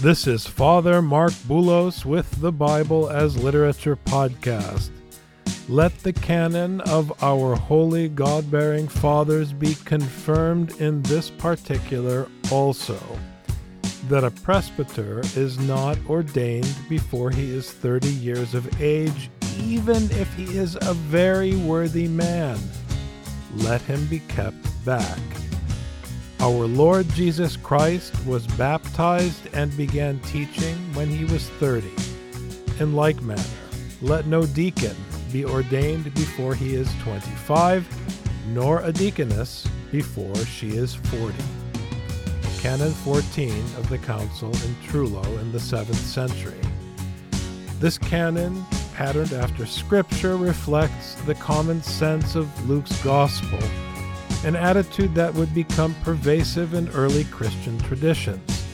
this is Father Marc Boulos with the Bible as Literature podcast. Let the canon of our holy God bearing fathers be confirmed in this particular also that a presbyter is not ordained before he is 30 years of age, even if he is a very worthy man. Let him be kept back. Our Lord Jesus Christ was baptized and began teaching when he was 30. In like manner, let no deacon be ordained before he is 25, nor a deaconess before she is 40. Canon 14 of the Council in Trullo in the 7th century. This canon, patterned after Scripture, reflects the common sense of Luke's Gospel, an attitude that would become pervasive in early Christian traditions.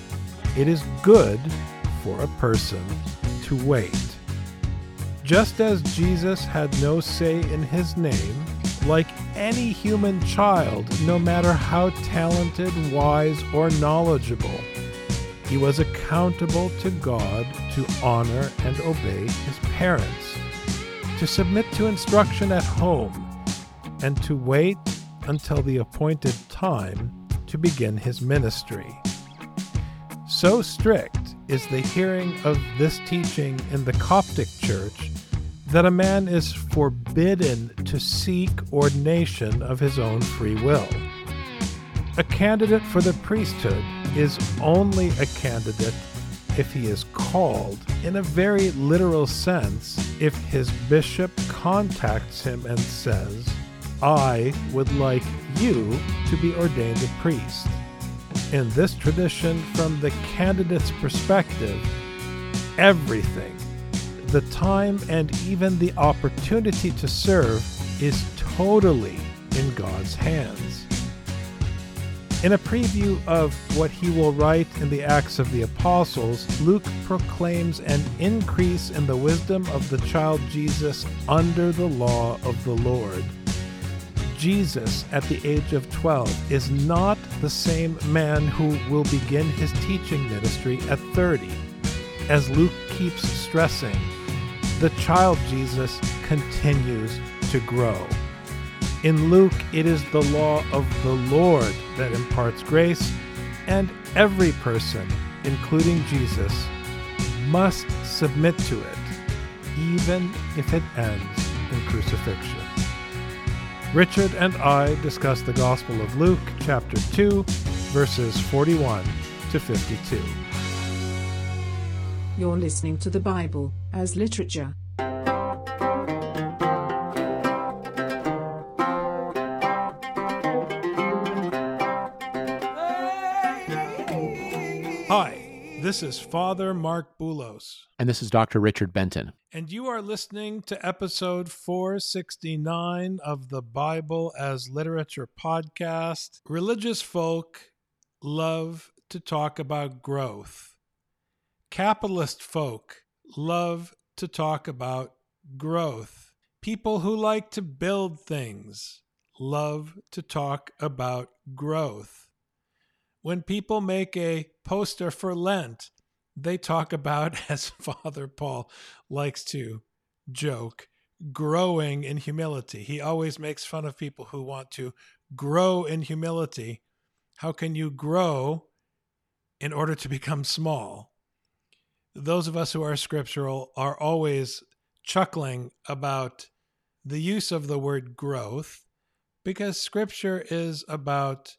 It is good for a person to wait. Just as Jesus had no say in his name, like any human child, no matter how talented, wise, or knowledgeable. He was accountable to God to honor and obey his parents, to submit to instruction at home, and to wait until the appointed time to begin his ministry. So strict is the hearing of this teaching in the Coptic Church that a man is forbidden to seek ordination of his own free will. A candidate for the priesthood is only a candidate if he is called, in a very literal sense, if his bishop contacts him and says, I would like you to be ordained a priest. In this tradition, from the candidate's perspective, everything the time and even the opportunity to serve is totally in God's hands. In a preview of what he will write in the Acts of the Apostles, Luke proclaims an increase in the wisdom of the child Jesus under the law of the Lord. Jesus, at the age of 12, is not the same man who will begin his teaching ministry at 30. As Luke keeps stressing, the child Jesus continues to grow. In Luke, it is the law of the Lord that imparts grace, and every person, including Jesus, must submit to it, even if it ends in crucifixion. Richard and I discuss the Gospel of Luke, chapter 2, verses 41 to 52. You're listening to the Bible as literature. This is Father Marc Boulos. And this is Dr. Richard Benton. And you are listening to episode 469 of the Bible as Literature podcast. Religious folk love to talk about growth Capitalist folk love to talk about growth. People who like to build things love to talk about growth. When people make a poster for Lent, they talk about, as Father Paul likes to joke, growing in humility. He always makes fun of people who want to grow in humility. How can you grow in order to become small? those of us who are scriptural are always chuckling about the use of the word growth because scripture is about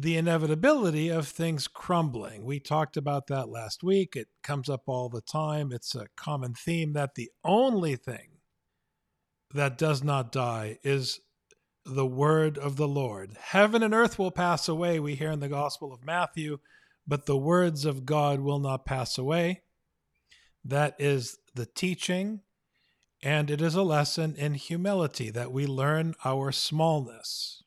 the inevitability of things crumbling. We talked about that last week. It comes up all the time. It's a common theme that the only thing that does not die is the word of the Lord. Heaven and earth will pass away, we hear in the Gospel of Matthew, but the words of God will not pass away. That is the teaching, and it is a lesson in humility that we learn our smallness,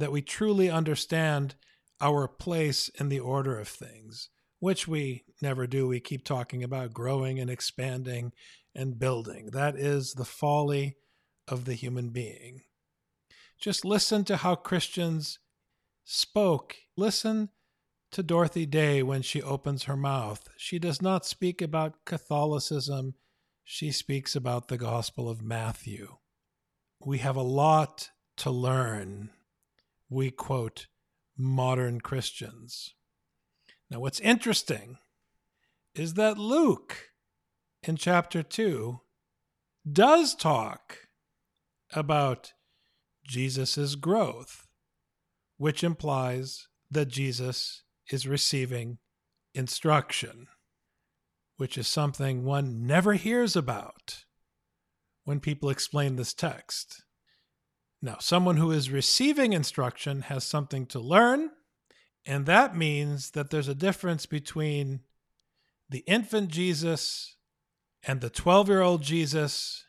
that we truly understand our place in the order of things, which we never do. We keep talking about growing and expanding and building. That is the folly of the human being. Just listen to how Christians spoke. Listen to Dorothy Day when she opens her mouth. She does not speak about Catholicism, she speaks about the Gospel of Matthew. We have a lot to learn. We quote modern Christians. Now, what's interesting is that Luke in chapter 2 does talk about Jesus' growth, which implies that Jesus is receiving instruction, which is something one never hears about when people explain this text. Now, someone who is receiving instruction has something to learn, and that means that there's a difference between the infant Jesus and the 12 year old Jesus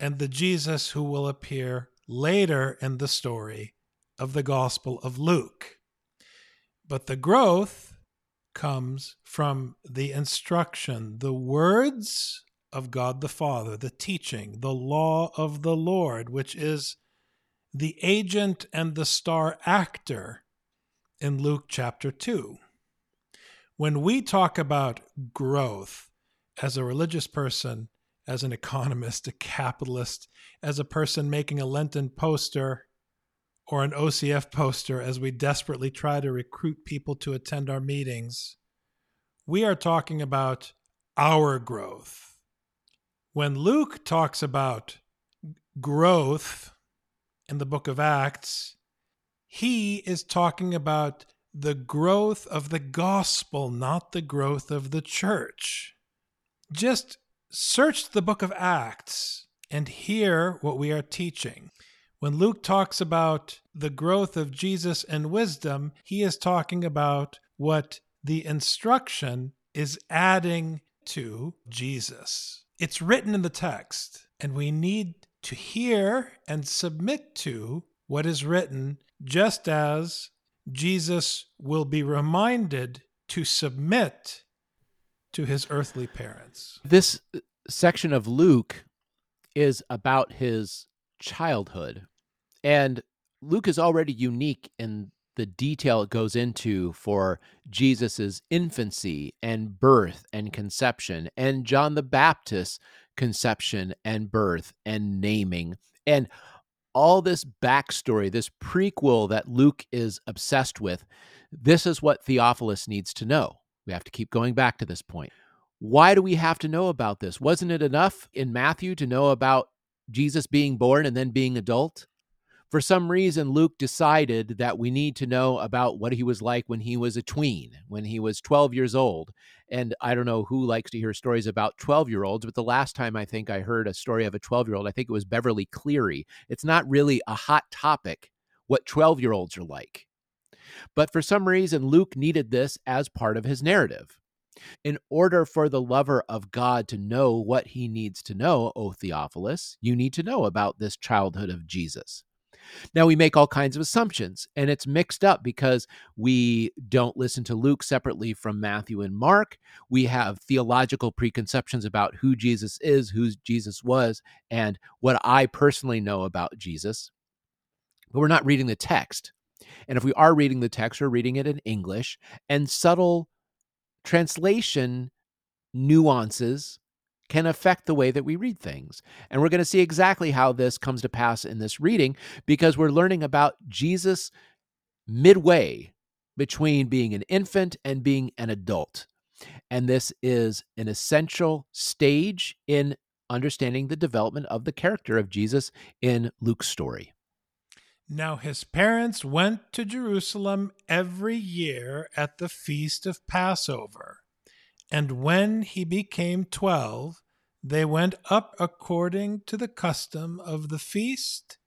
and the Jesus who will appear later in the story of the Gospel of Luke. But the growth comes from the instruction, the words of God the Father, the teaching, the law of the Lord, which is the agent and the star actor in Luke chapter 2. When we talk about growth as a religious person, as an economist, a capitalist, as a person making a Lenten poster, or an OCF poster as we desperately try to recruit people to attend our meetings. We are talking about our growth. When Luke talks about growth in the book of Acts, he is talking about the growth of the gospel, not the growth of the church. Just search the book of Acts and hear what we are teaching. When Luke talks about the growth of Jesus and wisdom, he is talking about what the instruction is adding to Jesus. It's written in the text, and we need to hear and submit to what is written, just as Jesus will be reminded to submit to his earthly parents. This section of Luke is about his childhood. And Luke is already unique in the detail it goes into for Jesus's infancy and birth and conception, and John the Baptist's conception and birth and naming, and all this backstory, this prequel that Luke is obsessed with. This is what Theophilus needs to know. We have to keep going back to this point. Why do we have to know about this? Wasn't it enough in Matthew to know about Jesus being born and then being adult. For some reason, Luke decided that we need to know about what he was like when he was a tween, when he was 12 years old. And I don't know who likes to hear stories about 12 year olds, but the last time I think I heard a story of a 12 year old, I think it was Beverly Cleary. It's not really a hot topic what 12 year olds are like. But for some reason, Luke needed this as part of his narrative. In order for the lover of God to know what he needs to know, O Theophilus, you need to know about this childhood of Jesus. Now, we make all kinds of assumptions, and it's mixed up because we don't listen to Luke separately from Matthew and Mark. We have theological preconceptions about who Jesus is, who Jesus was, and what I personally know about Jesus. But we're not reading the text. And if we are reading the text, we're reading it in English, and subtle translation nuances can affect the way that we read things. And we're going to see exactly how this comes to pass in this reading because we're learning about Jesus midway between being an infant and being an adult. And this is an essential stage in understanding the development of the character of Jesus in Luke's story. Now his parents went to Jerusalem every year at the feast of Passover. And when he became twelve, they went up according to the custom of the feast.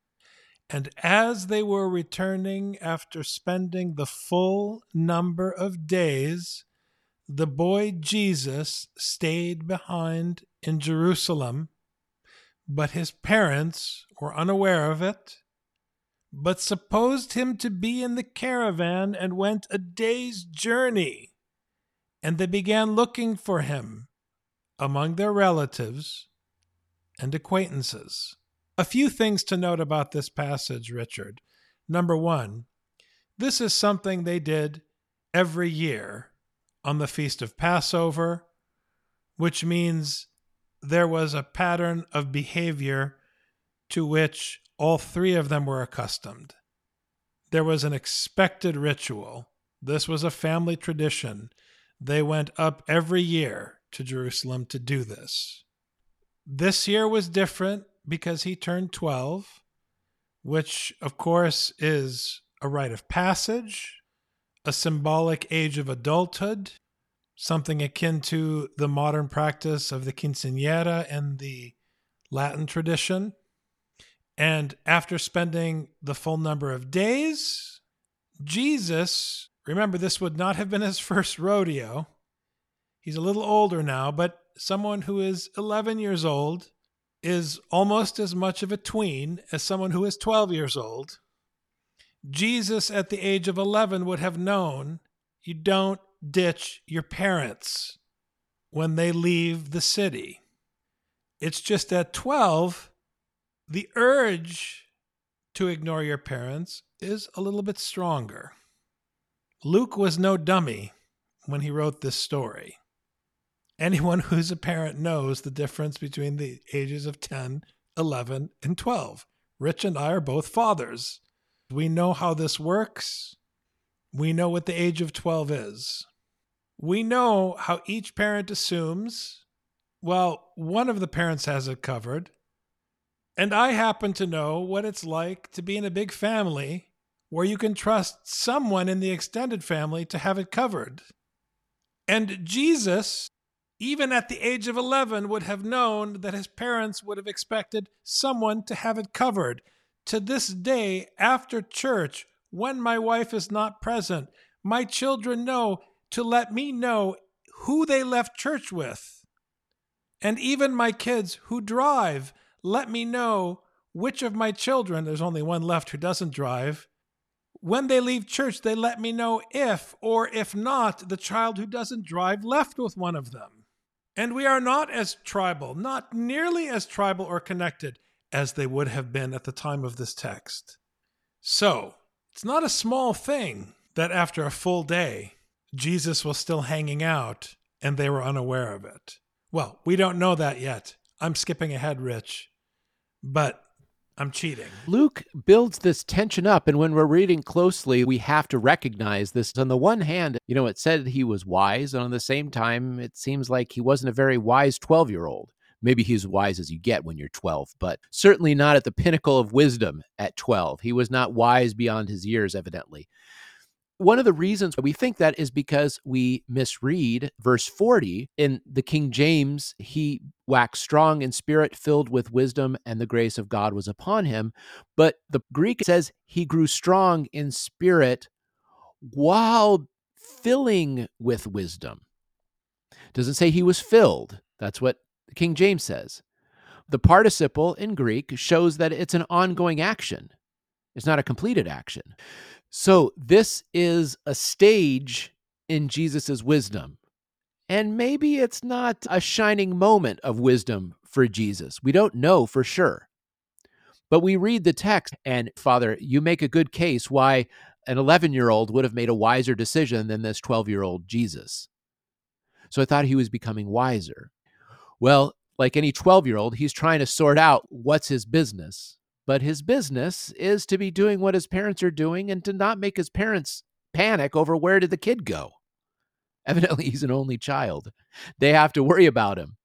And as they were returning after spending the full number of days, the boy Jesus stayed behind in Jerusalem, but his parents were unaware of it, but supposed him to be in the caravan and went a day's journey. And they began looking for him among their relatives and acquaintances. A few things to note about this passage, Richard. Number one, this is something they did every year on the Feast of Passover, which means there was a pattern of behavior to which all three of them were accustomed. There was an expected ritual. This was a family tradition. They went up every year to Jerusalem to do this. This year was different because he turned 12, which, of course, is a rite of passage, a symbolic age of adulthood, something akin to the modern practice of the quinceanera in the Latin tradition. And after spending the full number of days, Jesus, remember, this would not have been his first rodeo. He's a little older now, but someone who is 11 years old is almost as much of a tween as someone who is 12 years old. Jesus, at the age of 11, would have known you don't ditch your parents when they leave the city. It's just at 12, the urge to ignore your parents is a little bit stronger. Luke was no dummy when he wrote this story. Anyone who's a parent knows the difference between the ages of 10, 11, and 12. Rich and I are both fathers. We know how this works. We know what the age of 12 is. We know how each parent assumes, well, one of the parents has it covered. And I happen to know what it's like to be in a big family where you can trust someone in the extended family to have it covered. And Jesus, even at the age of 11, would have known that his parents would have expected someone to have it covered to this day, after church, when my wife is not present, my children know to let me know who they left church with. And even my kids who drive let me know which of my children, there's only one left who doesn't drive, when they leave church, they let me know if or if not the child who doesn't drive left with one of them. And we are not as tribal, not nearly as tribal or connected as they would have been at the time of this text. So, it's not a small thing that after a full day, Jesus was still hanging out and they were unaware of it. Well, we don't know that yet. I'm skipping ahead, Rich, but I'm cheating. Luke builds this tension up, and when we're reading closely, we have to recognize this. On the one hand, you know, it said he was wise, and on the same time, it seems like he wasn't a very wise 12 year old maybe he's wise as you get when you're 12, but certainly not at the pinnacle of wisdom at 12. He was not wise beyond his years, evidently. One of the reasons we think that is because we misread verse 40 in the King James. He waxed strong in spirit, filled with wisdom, and the grace of God was upon him. But the Greek says he grew strong in spirit while filling with wisdom. Doesn't say he was filled. That's what the King James says. The participle in Greek shows that it's an ongoing action, it's not a completed action. So, this is a stage in Jesus' wisdom. And maybe it's not a shining moment of wisdom for Jesus. We don't know for sure. But we read the text, and Father, you make a good case why an 11 year old would have made a wiser decision than this 12 year old Jesus. So I thought he was becoming wiser. Well, like any 12 year old, he's trying to sort out what's his business. But his business is to be doing what his parents are doing and to not make his parents panic over where did the kid go. Evidently, he's an only child. They have to worry about him.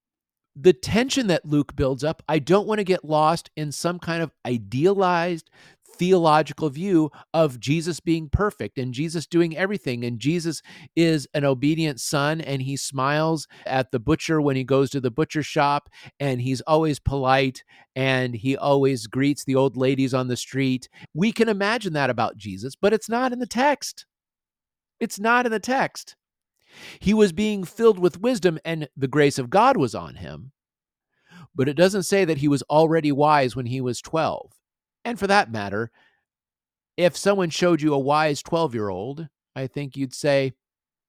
The tension that Luke builds up, I don't want to get lost in some kind of idealized theological view of Jesus being perfect and Jesus doing everything. And Jesus is an obedient son and he smiles at the butcher when he goes to the butcher shop and he's always polite and he always greets the old ladies on the street. We can imagine that about Jesus, but it's not in the text. It's not in the text. He was being filled with wisdom and the grace of God was on him. But it doesn't say that he was already wise when he was 12. And for that matter, if someone showed you a wise 12 year old, I think you'd say,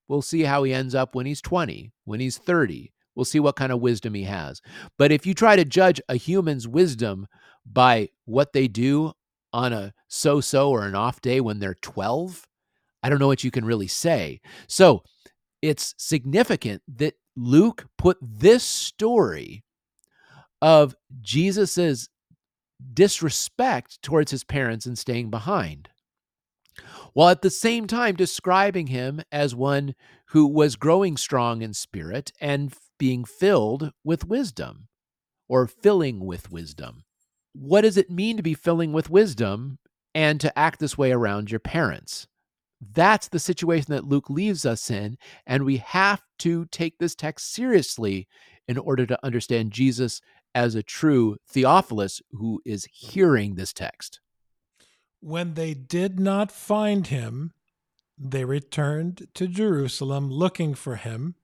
we'll see how he ends up when he's 20, when he's 30. We'll see what kind of wisdom he has. But if you try to judge a human's wisdom by what they do on a so so or an off day when they're 12, I don't know what you can really say. So it's significant that Luke put this story of Jesus's disrespect towards his parents and staying behind, while at the same time describing him as one who was growing strong in spirit and being filled with wisdom or filling with wisdom. What does it mean to be filling with wisdom and to act this way around your parents? That's the situation that Luke leaves us in, and we have to take this text seriously in order to understand Jesus as a true Theophilus who is hearing this text. When they did not find him, they returned to Jerusalem looking for him.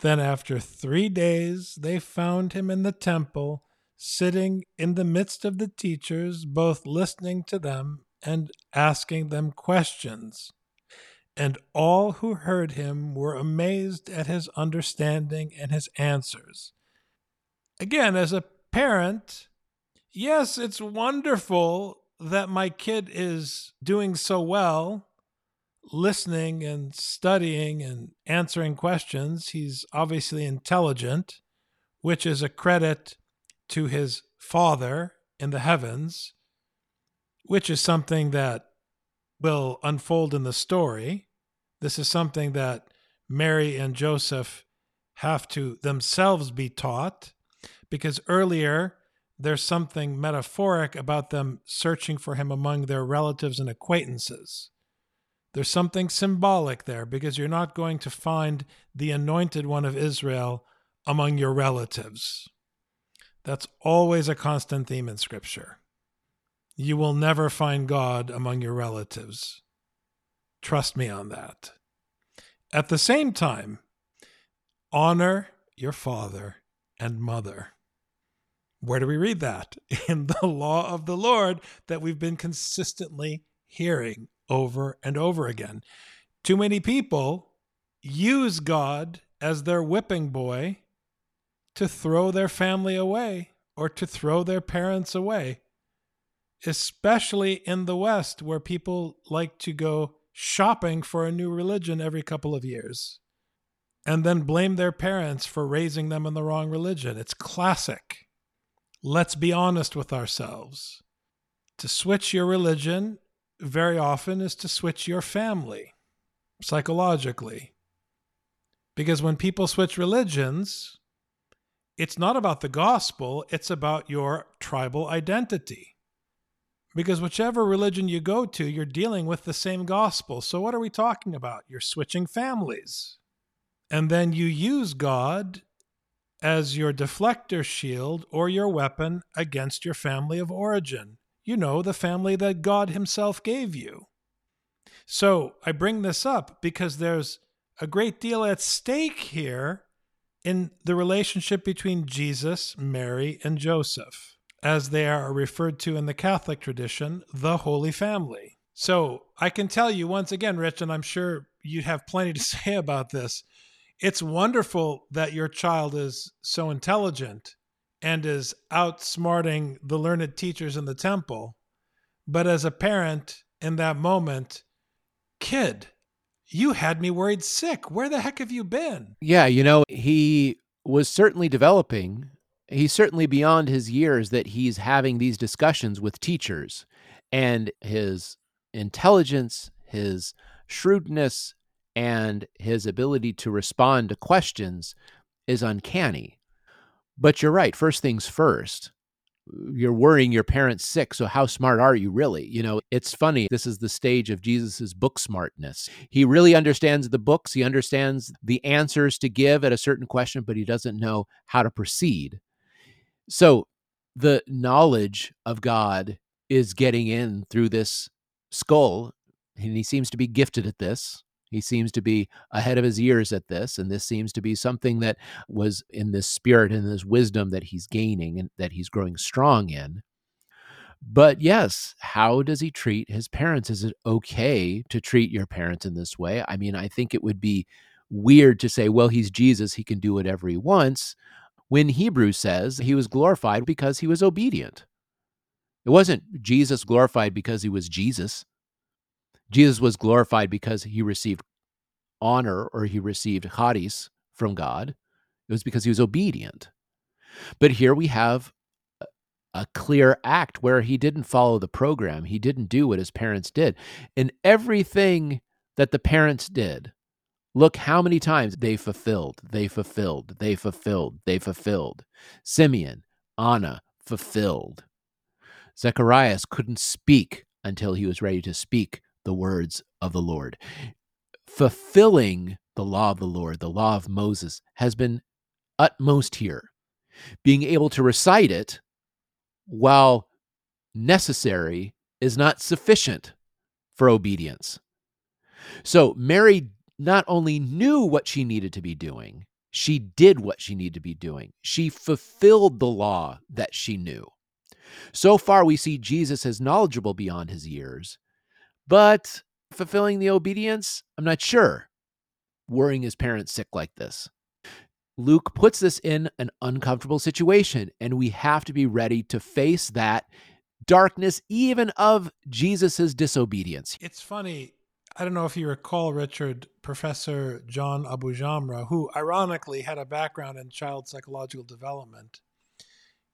Then, after three days, they found him in the temple, sitting in the midst of the teachers, both listening to them and asking them questions. And all who heard him were amazed at his understanding and his answers again, as a parent, yes, it's wonderful that my kid is doing so well, listening and studying and answering questions. He's obviously intelligent, which is a credit to his father in the heavens, which is something that will unfold in the story. This is something that Mary and Joseph have to themselves be taught because earlier there's something metaphoric about them searching for him among their relatives and acquaintances. There's something symbolic there because you're not going to find the anointed one of Israel among your relatives. That's always a constant theme in Scripture. You will never find God among your relatives. Trust me on that. At the same time, honor your father and mother. Where do we read that? In the law of the Lord that we've been consistently hearing over and over again. Too many people use God as their whipping boy to throw their family away or to throw their parents away, especially in the West, where people like to go shopping for a new religion every couple of years and then blame their parents for raising them in the wrong religion. It's classic. Let's be honest with ourselves. To switch your religion very often is to switch your family psychologically. Because when people switch religions, it's not about the gospel, it's about your tribal identity. Because whichever religion you go to, you're dealing with the same gospel. So, what are we talking about? You're switching families. And then you use God as your deflector shield or your weapon against your family of origin. You know, the family that God Himself gave you. So I bring this up because there's a great deal at stake here in the relationship between Jesus, Mary, and Joseph, as they are referred to in the Catholic tradition, the Holy Family. So I can tell you once again, Rich, and I'm sure you'd have plenty to say about this it's wonderful that your child is so intelligent and is outsmarting the learned teachers in the temple. But as a parent in that moment, kid, you had me worried sick. Where the heck have you been? Yeah, you know, he was certainly developing. He's certainly beyond his years that he's having these discussions with teachers and his intelligence, his shrewdness, and his ability to respond to questions is uncanny. But you're right, first things first. you're worrying your parents sick so how smart are you really you know it's funny this is the stage of jesus's book smartness he really understands the books he understands the answers to give at a certain question but he doesn't know how to proceed so the knowledge of god is getting in through this skull and he seems to be gifted at this he seems to be ahead of his years at this, and this seems to be something that was in this spirit and this wisdom that he's gaining and that he's growing strong in. But yes, how does he treat his parents? Is it okay to treat your parents in this way? I mean, I think it would be weird to say, well, he's Jesus, he can do whatever he wants, when Hebrews says he was glorified because he was obedient. It wasn't Jesus glorified because he was Jesus. Jesus was glorified because he received honor or he received charis from God. It was because he was obedient. But here we have a clear act where he didn't follow the program. He didn't do what his parents did. And everything that the parents did, look how many times they fulfilled, they fulfilled, they fulfilled, they fulfilled. Simeon, Anna fulfilled. Zacharias couldn't speak until he was ready to speak the words of the Lord. Fulfilling the law of the Lord, the law of Moses, has been utmost here. Being able to recite it while necessary is not sufficient for obedience. So Mary not only knew what she needed to be doing, she did what she needed to be doing. She fulfilled the law that she knew. So far, we see Jesus as knowledgeable beyond his years, but fulfilling the obedience, I'm not sure. Worrying his parents sick like this. Luke puts this in an uncomfortable situation, and we have to be ready to face that darkness, even of Jesus's disobedience. It's funny. I don't know if you recall, Richard, Professor John Abujamra, who ironically had a background in child psychological development,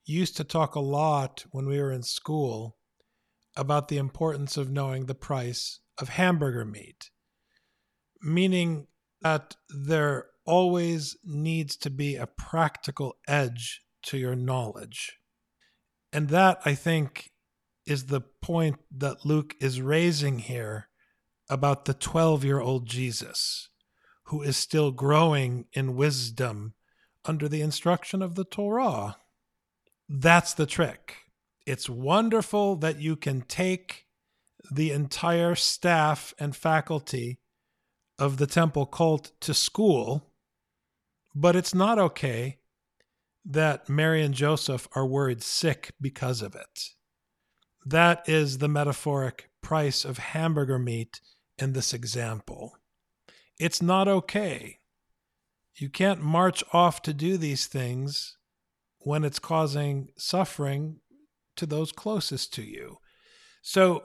used to talk a lot when we were in school about the importance of knowing the price of hamburger meat, meaning that there always needs to be a practical edge to your knowledge. And that, I think, is the point that Luke is raising here about the 12 year old Jesus, who is still growing in wisdom under the instruction of the Torah. That's the trick. It's wonderful that you can take the entire staff and faculty of the temple cult to school, but it's not okay that Mary and Joseph are worried sick because of it. That is the metaphoric price of hamburger meat in this example. It's not okay. You can't march off to do these things when it's causing suffering to those closest to you. So,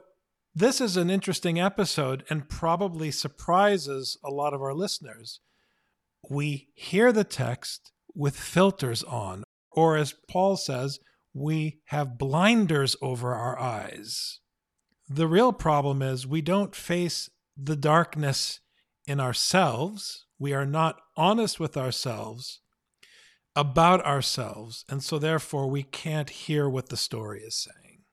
this is an interesting episode and probably surprises a lot of our listeners. We hear the text with filters on, or as Paul says, we have blinders over our eyes. The real problem is we don't face the darkness in ourselves. We are not honest with ourselves about ourselves, and so therefore we can't hear what the story is saying.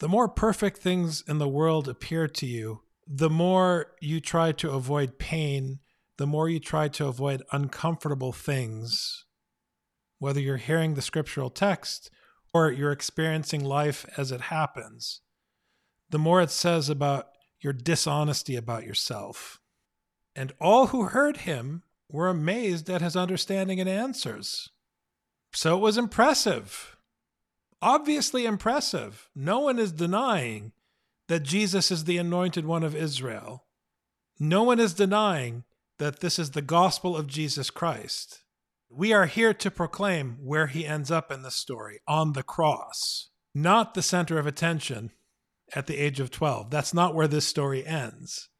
The more perfect things in the world appear to you, the more you try to avoid pain, the more you try to avoid uncomfortable things, whether you're hearing the scriptural text or you're experiencing life as it happens, the more it says about your dishonesty about yourself. And all who heard him were amazed at his understanding and answers. So it was impressive. Obviously impressive. No one is denying that Jesus is the anointed one of Israel. No one is denying that this is the gospel of Jesus Christ. We are here to proclaim where he ends up in the story on the cross, not the center of attention at the age of 12. That's not where this story ends.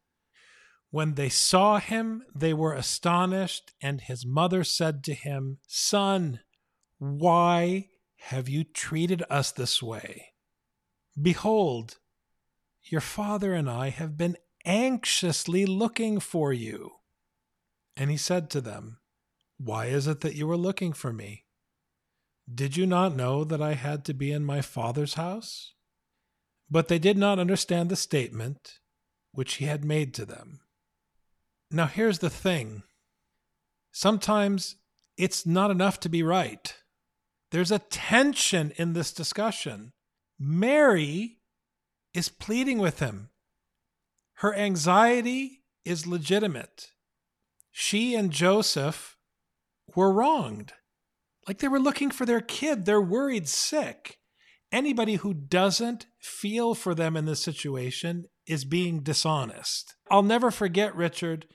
When they saw him, they were astonished, and his mother said to him, Son, why have you treated us this way? Behold, your father and I have been anxiously looking for you. And he said to them, Why is it that you are looking for me? Did you not know that I had to be in my Father's house? But they did not understand the statement which he had made to them. Now, here's the thing sometimes it's not enough to be right. There's a tension in this discussion. Mary is pleading with him. Her anxiety is legitimate. She and Joseph were wronged. Like they were looking for their kid. They're worried sick. Anybody who doesn't feel for them in this situation is being dishonest. I'll never forget, Richard,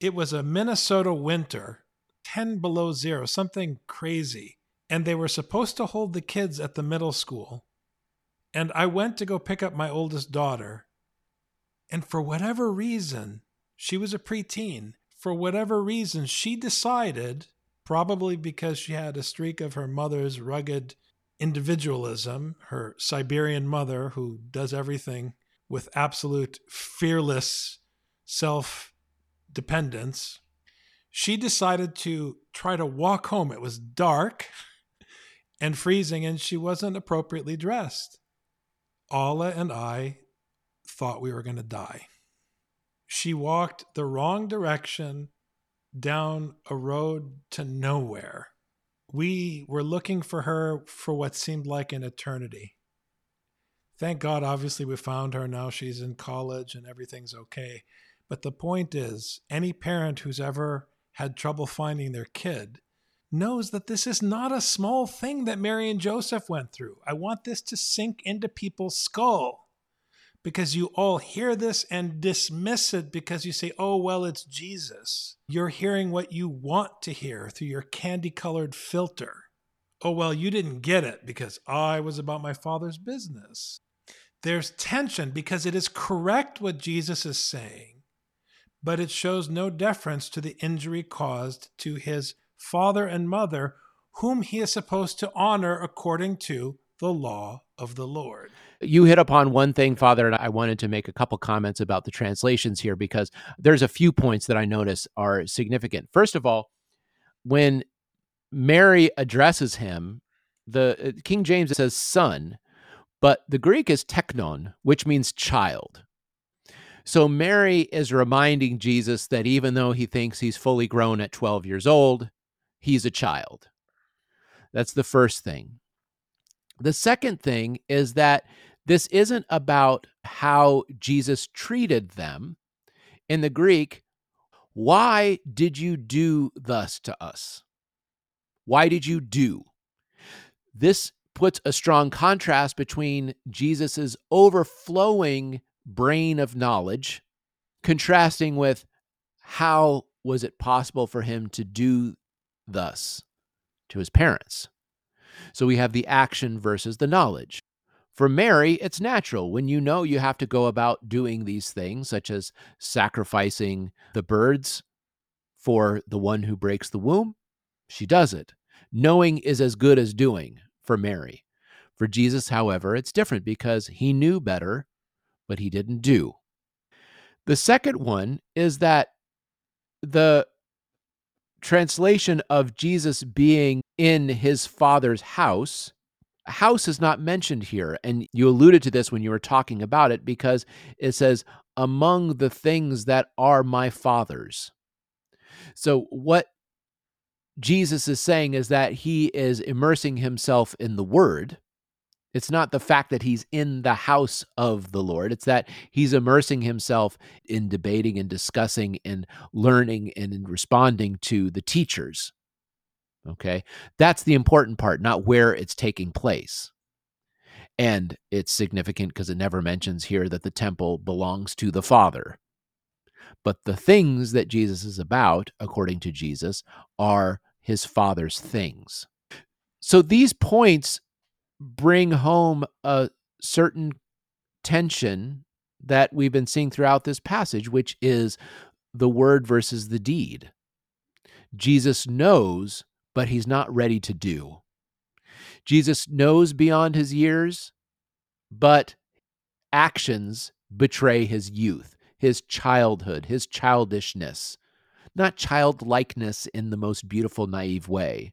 it was a Minnesota winter, 10 below zero, something crazy. And they were supposed to hold the kids at the middle school. And I went to go pick up my oldest daughter. And for whatever reason, she was a preteen. For whatever reason, she decided, probably because she had a streak of her mother's rugged individualism, her Siberian mother who does everything with absolute fearless self dependence, she decided to try to walk home. It was dark and freezing, and she wasn't appropriately dressed. Alla and I thought we were going to die. She walked the wrong direction down a road to nowhere. We were looking for her for what seemed like an eternity. Thank God, obviously, we found her. Now she's in college and everything's okay. But the point is, any parent who's ever had trouble finding their kid knows that this is not a small thing that Mary and Joseph went through. I want this to sink into people's skull because you all hear this and dismiss it because you say, oh, well, it's Jesus. You're hearing what you want to hear through your candy colored filter. Oh, well, you didn't get it because I was about my father's business. There's tension because it is correct what Jesus is saying, but it shows no deference to the injury caused to his father and mother, whom he is supposed to honor according to the law of the Lord. You hit upon one thing, Father, and I wanted to make a couple comments about the translations here because there's a few points that I notice are significant. First of all, when Mary addresses him, the uh, King James says son, but the Greek is teknon, which means child. So Mary is reminding Jesus that even though he thinks he's fully grown at 12 years old, he's a child. That's the first thing. The second thing is that this isn't about how Jesus treated them. In the Greek, why did you do thus to us? Why did you do? This puts a strong contrast between Jesus's overflowing brain of knowledge, contrasting with how was it possible for him to do thus to his parents. So we have the action versus the knowledge. For Mary, it's natural. When you know you have to go about doing these things, such as sacrificing the birds for the one who breaks the womb, she does it. Knowing is as good as doing for Mary. For Jesus, however, it's different because he knew better, but he didn't do. The second one is that the translation of Jesus being in his father's house, house is not mentioned here. And you alluded to this when you were talking about it because it says, among the things that are my father's. So, what Jesus is saying is that he is immersing himself in the word it's not the fact that he's in the house of the Lord. It's that he's immersing himself in debating and discussing and learning and in responding to the teachers. Okay. That's the important part, not where it's taking place. And it's significant because it never mentions here that the temple belongs to the Father. But the things that Jesus is about, according to Jesus, are his Father's things. So these points bring home a certain tension that we've been seeing throughout this passage, which is the word versus the deed. Jesus knows, but he's not ready to do. Jesus knows beyond his years, but actions betray his youth, his childhood, his childishness, not childlikeness in the most beautiful, naive way.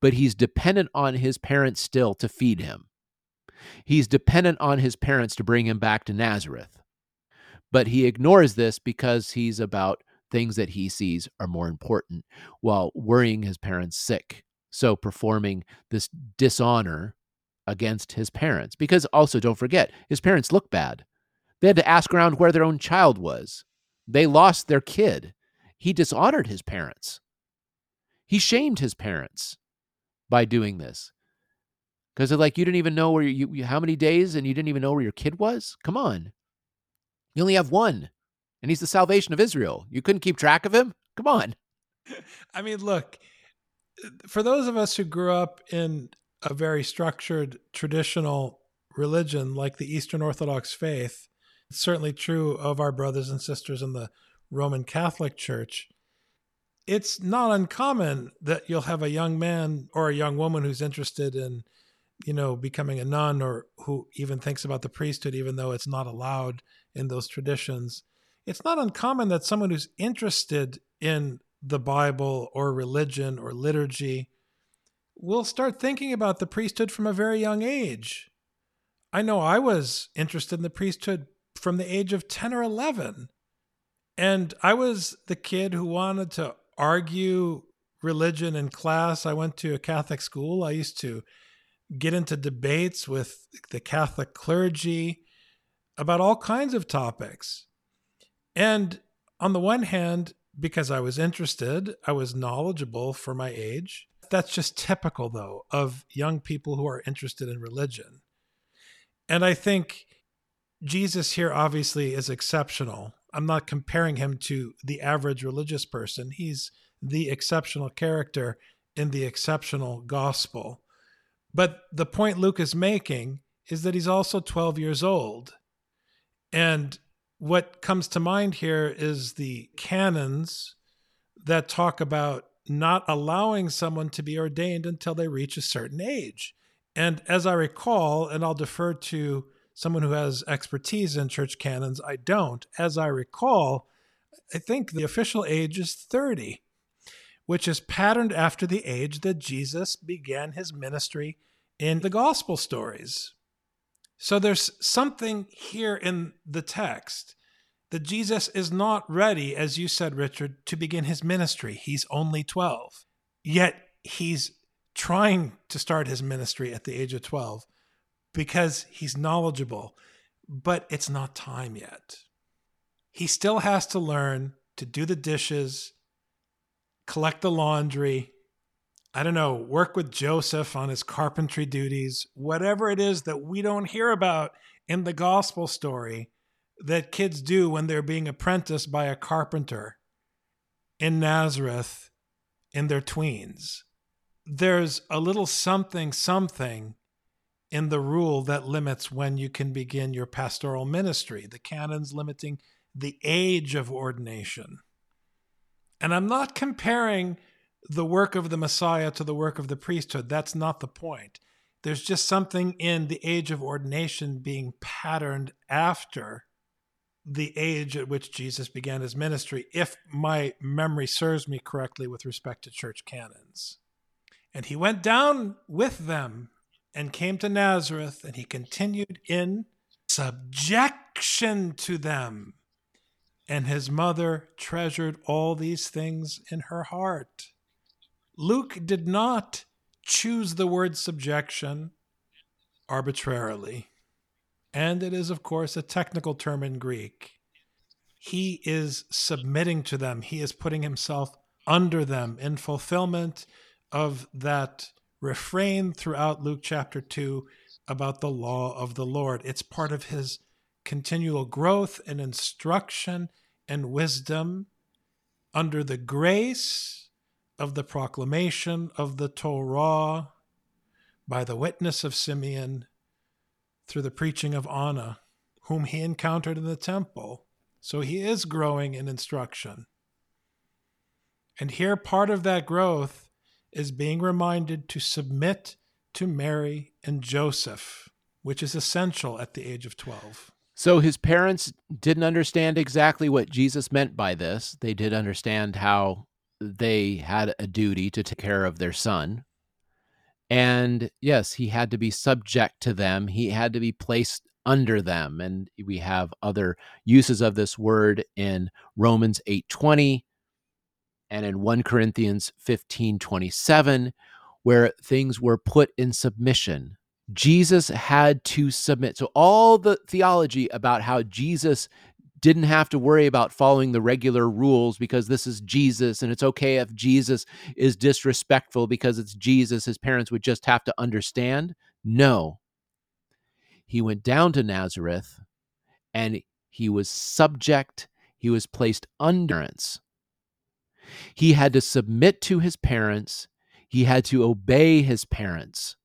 But he's dependent on his parents still to feed him. He's dependent on his parents to bring him back to Nazareth. But he ignores this because he's about things that he sees are more important while worrying his parents sick. So performing this dishonor against his parents. Because also, don't forget, his parents look bad. They had to ask around where their own child was. They lost their kid. He dishonored his parents. He shamed his parents by doing this. Because like, you didn't even know where you, you, how many days and you didn't even know where your kid was? Come on. You only have one, and he's the salvation of Israel. You couldn't keep track of him? Come on. I mean, look, for those of us who grew up in a very structured traditional religion like the Eastern Orthodox faith, it's certainly true of our brothers and sisters in the Roman Catholic Church. It's not uncommon that you'll have a young man or a young woman who's interested in, you know, becoming a nun or who even thinks about the priesthood, even though it's not allowed in those traditions. It's not uncommon that someone who's interested in the Bible or religion or liturgy will start thinking about the priesthood from a very young age. I know I was interested in the priesthood from the age of 10 or 11. And I was the kid who wanted to argue religion in class. I went to a Catholic school. I used to get into debates with the Catholic clergy about all kinds of topics. And on the one hand, because I was interested, I was knowledgeable for my age. That's just typical, though, of young people who are interested in religion. And I think Jesus here obviously is exceptional. I'm not comparing him to the average religious person. He's the exceptional character in the exceptional gospel. But the point Luke is making is that he's also 12 years old. And what comes to mind here is the canons that talk about not allowing someone to be ordained until they reach a certain age. And as I recall, and I'll defer to someone who has expertise in church canons, I don't. As I recall, I think the official age is 30, which is patterned after the age that Jesus began his ministry in the gospel stories. So there's something here in the text that Jesus is not ready, as you said, Richard, to begin his ministry. He's only 12. Yet he's trying to start his ministry at the age of 12 because he's knowledgeable, but it's not time yet. He still has to learn to do the dishes, collect the laundry, I don't know, work with Joseph on his carpentry duties, whatever it is that we don't hear about in the gospel story that kids do when they're being apprenticed by a carpenter in Nazareth in their tweens. There's a little something, something in the rule that limits when you can begin your pastoral ministry, the canons limiting the age of ordination. And I'm not comparing the work of the Messiah to the work of the priesthood. That's not the point. There's just something in the age of ordination being patterned after the age at which Jesus began his ministry, if my memory serves me correctly with respect to church canons. And he went down with them and came to Nazareth, and he continued in subjection to them. And his mother treasured all these things in her heart. Luke did not choose the word subjection arbitrarily. And it is, of course, a technical term in Greek. He is submitting to them, he is putting himself under them in fulfillment of that refrain throughout Luke chapter 2 about the law of the Lord. It's part of his continual growth and instruction and wisdom under the grace of the proclamation of the Torah by the witness of Simeon through the preaching of Anna, whom he encountered in the temple. So he is growing in instruction. And here, part of that growth is being reminded to submit to Mary and Joseph, which is essential at the age of 12. So his parents didn't understand exactly what Jesus meant by this. They did understand how they had a duty to take care of their son, And yes, he had to be subject to them. He had to be placed under them. And we have other uses of this word in Romans 8:20 and in 1 Corinthians 15:27 where things were put in submission. Jesus had to submit. So all the theology about how Jesus didn't have to worry about following the regular rules because this is Jesus and it's okay if Jesus is disrespectful because it's Jesus his parents would just have to understand. No. He went down to Nazareth and he was subject, he was placed under. He had to submit to his parents, he had to obey his parents.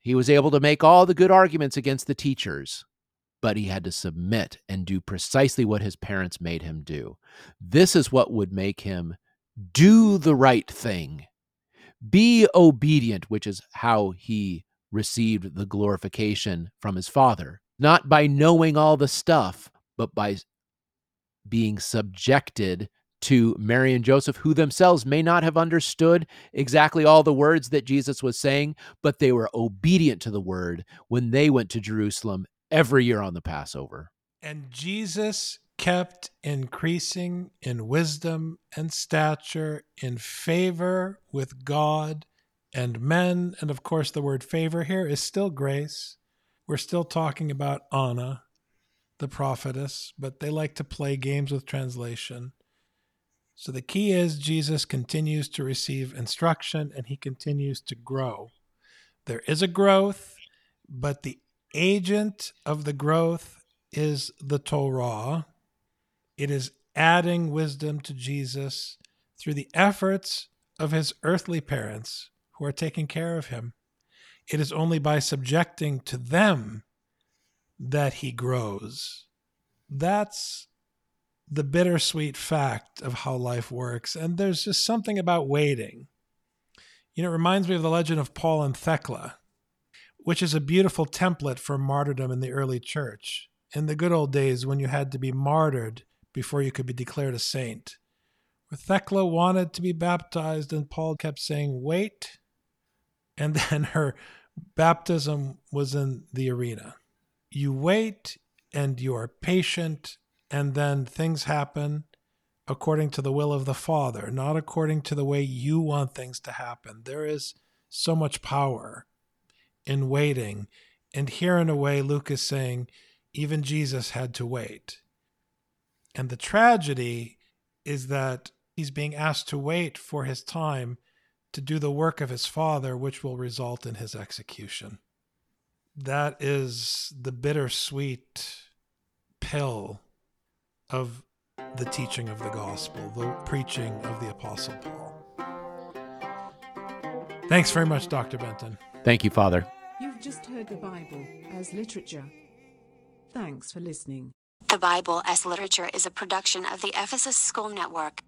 He was able to make all the good arguments against the teachers, but he had to submit and do precisely what his parents made him do. This is what would make him do the right thing, be obedient, which is how he received the glorification from his father, not by knowing all the stuff, but by being subjected to Mary and Joseph, who themselves may not have understood exactly all the words that Jesus was saying, but they were obedient to the word when they went to Jerusalem every year on the Passover. And Jesus kept increasing in wisdom and stature, in favor with God and men. And of course, the word favor here is still grace. We're still talking about Anna, the prophetess, but they like to play games with translation. So the key is Jesus continues to receive instruction and he continues to grow. There is a growth, but the agent of the growth is the Torah. It is adding wisdom to Jesus through the efforts of his earthly parents who are taking care of him. It is only by subjecting to them that he grows. That's the bittersweet fact of how life works. And there's just something about waiting. You know, it reminds me of the legend of Paul and Thecla, which is a beautiful template for martyrdom in the early church. In the good old days when you had to be martyred before you could be declared a saint. Where Thecla wanted to be baptized, and Paul kept saying, Wait. And then her baptism was in the arena. You wait and you are patient and then things happen according to the will of the Father, not according to the way you want things to happen. There is so much power in waiting. And here, in a way, Luke is saying even Jesus had to wait. And the tragedy is that he's being asked to wait for his time to do the work of his Father, which will result in his execution. That is the bittersweet pill of the teaching of the gospel, the preaching of the Apostle Paul. Thanks very much, Dr. Benton. Thank you, Father. You've just heard the Bible as literature. Thanks for listening. The Bible as Literature is a production of the Ephesus School Network.